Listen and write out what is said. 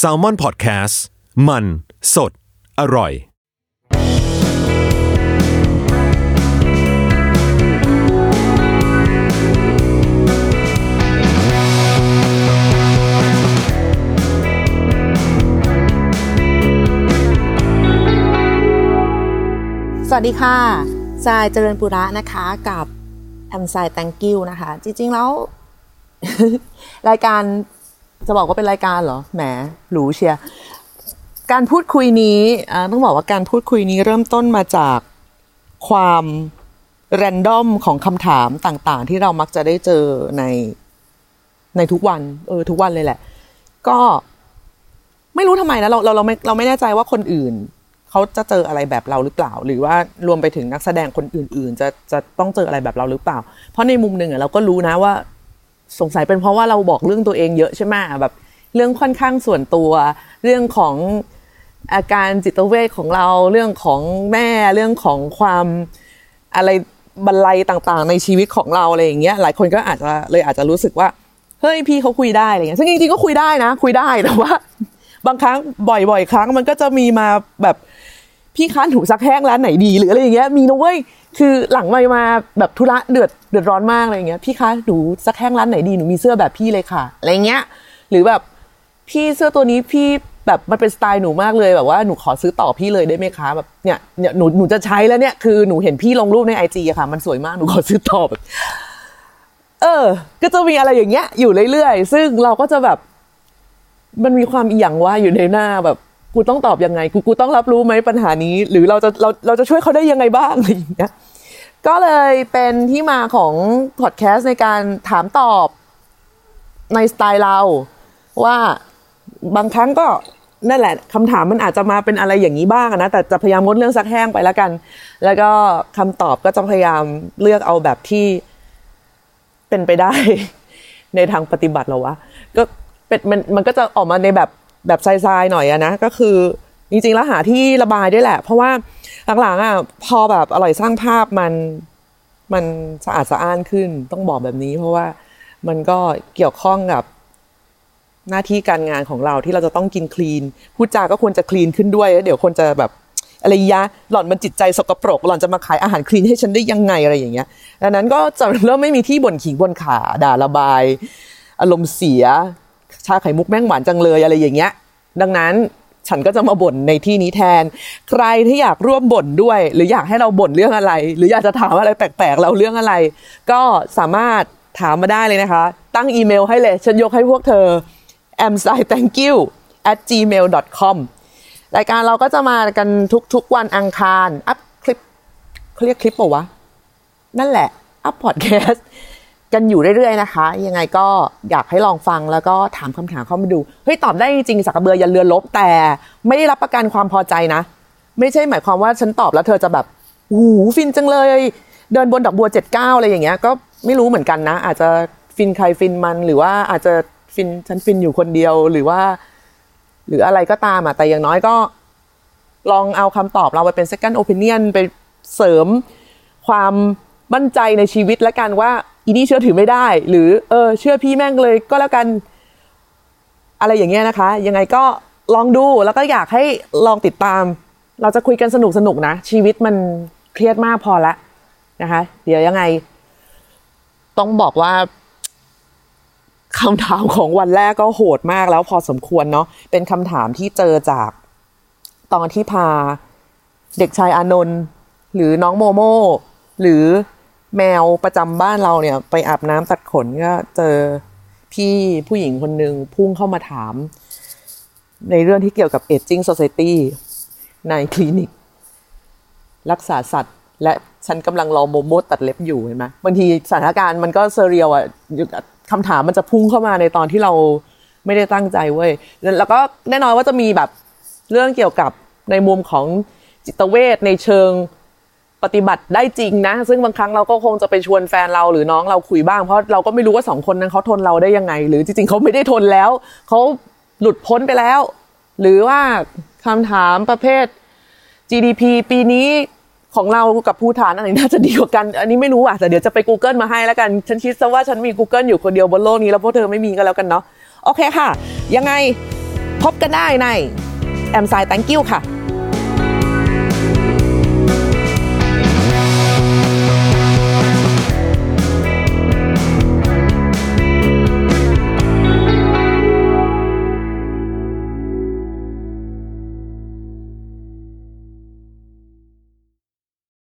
s a l ม o n PODCAST มัน สด อร่อย สวัสดีค่ะทรายเจริญปุระนะคะกับแอมทราย thank you นะคะ จริงๆแล้ว รายการ จะบอกว่าเป็นรายการเหรอ แหม หรูเชีย การพูดคุยนี้ต้องบอกว่าการพูดคุยนี้เริ่มต้นมาจากความแรนดอมของคำถามต่างๆ ที่เรามักจะได้เจอในในทุกวัน เออ ทุกวันเลยแหละ ก็ไม่รู้ทำไมนะเราเราเราไม่เราไม่แน่ใจว่าคนอื่นเขาจะเจออะไรแบบเราหรือเปล่า หรือว่ารวมไปถึงนักแสดงคนอื่น ๆ จะจะต้องเจออะไรแบบเราหรือเปล่า เพราะในมุมหนึ่งอะเราก็รู้นะว่า สงสัยเป็นเพราะว่าเราบอกเรื่องตัวเองเยอะใช่ไหมแบบเรื่องค่อนข้างส่วนตัว เรื่องของอาการจิตเวชของเราเรื่องของแม่เรื่องของความอะไรบรรลัยต่างๆ ในชีวิตของเราอะไรอย่างเงี้ยหลายคนก็อาจจะเลยอาจจะรู้สึกว่าเฮ้ยพี่เขาคุยได้อะไรเงี้ยซึ่งจริงๆก็คุยได้นะ คุยได้แต่ว่า บางครั้งบ่อยๆ ครั้งมันก็จะมีมาแบบ พี่ค้านถูซักแห้งร้านไหนดีหรืออะไรอย่างเงี้ยมีนะเว้ยคือหลังไม่มาแบบธุระเดือดเดือดร้อนมากอะไรอย่างเงี้ยพี่คะหนูซักแห้งร้านไหนดีหนูมีเสื้อแบบพี่เลยค่ะอะไรเงี้ย หรือแบบพี่เสื้อตัวนี้พี่แบบมันเป็นสไตล์หนูมากเลยแบบว่าหนูขอซื้อต่อพี่เลยได้ไหมคะแบบเนี่ยเนี่ยหนูหนูจะใช้แล้วเนี่ยคือหนูเห็นพี่ลงรูปในไอจีอะค่ะ มันสวยมากหนูขอซื้อต่อแบบเออ ก็จะมีอะไรอย่างเงี้ย อยู่เรื่อยๆ ซึ่งเราก็จะแบบ มันมีความอีหยังว่าอยู่ในหน้าแบบ กูต้องตอบยังไง กูกูต้องรับรู้ไหมปัญหานี้ หรือเราจะเราเราจะช่วยเขาได้ยังไงบ้างอะไรอย่างเงี้ยก็เลยเป็นที่มาของพอดแคสต์ในการถามตอบในสไตล์เรา ว่าบางครั้งก็นั่นแหละคำถามมันอาจจะมาเป็นอะไรอย่างนี้บ้างนะแต่จะพยายามงดเรื่องซักแห้งไปแล้วกัน แล้วก็คำตอบก็จะพยายามเลือกเอาแบบที่เป็นไปได้ ในทางปฏิบัติเรอวะก็เป็นมันมันก็จะออกมาในแบบ แบบทรายๆหน่อยอะนะก็คือจริงๆแล้วหาที่ระบายด้วยแหละ เพราะว่าหลังๆอะพอแบบอร่อยสร้างภาพมันมันสะอาดสะอ้านขึ้นต้องบอกแบบนี้ เพราะว่ามันก็เกี่ยวข้องกับหน้าที่การงานของเราที่เราจะต้องกินคลีนพูดจาก็ควรจะคลีนขึ้นด้วยแล้วเดี๋ยวคนจะแบบอะไรยะหล่อนมันจิตใจสกปรกหล่อนจะมาขายอาหารคลีนให้ฉันได้ยังไงอะไรอย่างเงี้ยดังนั้นก็จะเริ่มไม่มีที่บ่นขิงบ่นขาด่าระบาย อารมณ์เสีย ชาไข่มุกแม่งหวานจังเลยอะไรอย่างเงี้ย ดังนั้นฉันก็จะมาบ่นในที่นี้แทน ใครที่อยากร่วมบ่นด้วย หรืออยากให้เราบ่นเรื่องอะไร หรืออยากจะถามอะไรแปลกๆ เราเรื่องอะไร ก็สามารถถามมาได้เลยนะคะ ตั้งอีเมลให้เลย ฉันยกให้พวกเธอ am s i thank you at gmail com รายการเราก็จะมากันทุกๆวันอังคาร อัพคลิปเขาเรียกคลิปป่าวะ นั่นแหละ อัพพอดแคสต์ กันอยู่เรื่อยๆนะคะ ยังไงก็อยากให้ลองฟังแล้วก็ถามคำถามเข้ามาดูเฮ้ยตอบได้จริงๆสักกระเบือยันเรือลบแต่ไม่ได้รับประกันความพอใจนะ ไม่ใช่หมายความว่าฉันตอบแล้วเธอจะแบบหูฟินจังเลย เดินบนดอกบัวเจ็ดเก้าอะไรอย่างเงี้ยก็ไม่รู้เหมือนกันนะ อาจจะฟินใครฟินมันหรือว่าอาจจะฟินฉันฟินอยู่คนเดียวหรือว่า หรืออะไรก็ตามอะแต่อย่างน้อยก็ ลองเอาคำตอบเราไปเป็น second opinion ไปเสริมความมั่นใจในชีวิตแล้วกันว่า อีนี่เชื่อถือไม่ได้ หรือเออเชื่อพี่แม่งเลยก็แล้วกันอะไรอย่างเงี้ยนะคะ ยังไงก็ลองดูแล้วก็อยากให้ลองติดตาม เราจะคุยกันสนุกสนุกนะ ชีวิตมันเครียดมากพอละนะคะ เดี๋ยวยังไง ต้องบอกว่าคำถามของวันแรกก็โหดมากแล้วพอสมควรเนาะเป็นคำถามที่เจอจากตอนที่พาเด็กชายอานนท์หรือน้องโมโมหรือ แมวประจำบ้านเราเนี่ย ไปอาบน้ำตัดขนก็เจอพี่ผู้หญิงคนหนึ่งพุ่งเข้ามาถาม ในเรื่องที่เกี่ยวกับ Aging Society ในคลินิก รักษาสัตว์ และฉันกำลังรอโมโมตัดเล็บอยู่เห็นไหมบางทีสถานการณ์มันก็เซเรียลอะคำถามมันจะพุ่งเข้ามาในตอนที่เราไม่ได้ตั้งใจเว้ย แล้วก็แน่นอนว่าจะมีแบบเรื่องเกี่ยวกับในมุมของจิตเวชในเชิง ปฏิบัติได้จริงนะ ซึ่งบางครั้งเราก็คงจะไปชวนแฟนเราหรือน้องเราคุยบ้าง เพราะเราก็ไม่รู้ว่าสองคนนั้นเขาทนเราได้ยังไง หรือจริงๆเขาไม่ได้ทนแล้วเขาหลุดพ้นไปแล้ว หรือว่าคำถามประเภท GDP ปีนี้ของเรากับภูฐานอันไหนน่าจะดีกว่ากัน อันนี้ไม่รู้อะแต่เดี๋ยวจะไป Google มาให้แล้วกัน ฉันคิดซะว่าฉันมี Google อยู่คนเดียวบนโลกนี้แล้วพวกเธอไม่มีก็แล้วกันเนาะโอเคค่ะ ยังไงพบกันได้ในแอมไซ thank you ค่ะ